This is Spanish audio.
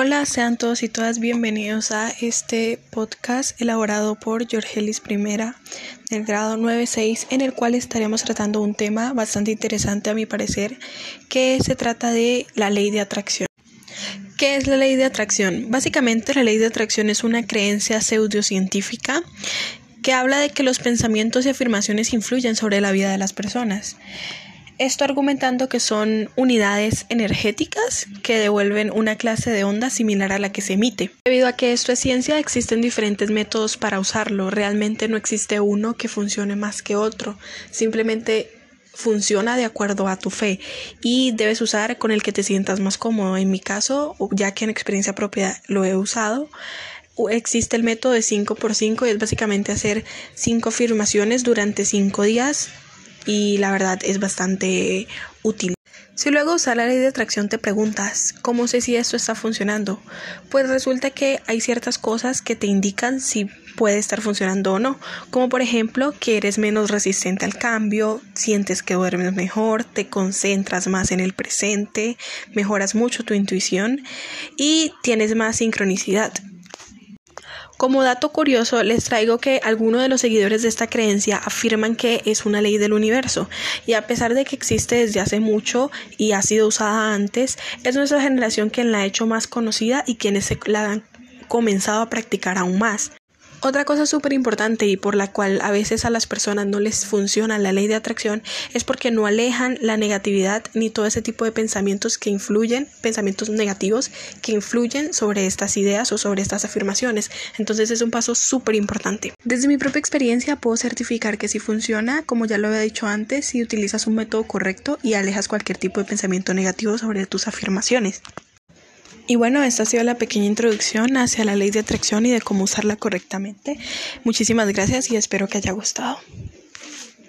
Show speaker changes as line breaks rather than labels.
Hola, sean todos y todas bienvenidos a este podcast elaborado por Jorgelis Primera del grado 9-6 en el cual estaremos tratando un tema bastante interesante a mi parecer que se trata de la ley de atracción. ¿Qué es la ley de atracción? Básicamente la ley de atracción es una creencia pseudocientífica que habla de que los pensamientos y afirmaciones influyen sobre la vida de las personas. Esto argumentando que son unidades energéticas que devuelven una clase de onda similar a la que se emite. Debido a que esto es ciencia, existen diferentes métodos para usarlo. Realmente no existe uno que funcione más que otro. Simplemente funciona de acuerdo a tu fe y debes usar con el que te sientas más cómodo. En mi caso, ya que en experiencia propia lo he usado, existe el método de 5x5 y es básicamente hacer 5 afirmaciones durante 5 días y la verdad es bastante útil. Si luego usar la ley de atracción te preguntas, ¿cómo sé si esto está funcionando? Pues resulta que hay ciertas cosas que te indican si puede estar funcionando o no, como por ejemplo que eres menos resistente al cambio, sientes que duermes mejor, te concentras más en el presente, mejoras mucho tu intuición y tienes más sincronicidad. Como dato curioso, les traigo que algunos de los seguidores de esta creencia afirman que es una ley del universo, y a pesar de que existe desde hace mucho y ha sido usada antes, es nuestra generación quien la ha hecho más conocida y quienes la han comenzado a practicar aún más. Otra cosa súper importante y por la cual a veces a las personas no les funciona la ley de atracción es porque no alejan la negatividad ni todo ese tipo de pensamientos que influyen, pensamientos negativos que influyen sobre estas ideas o sobre estas afirmaciones. Entonces es un paso súper importante. Desde mi propia experiencia puedo certificar que si funciona, como ya lo había dicho antes, si utilizas un método correcto y alejas cualquier tipo de pensamiento negativo sobre tus afirmaciones. Y bueno, esta ha sido la pequeña introducción hacia la ley de atracción y de cómo usarla correctamente. Muchísimas gracias y espero que haya gustado.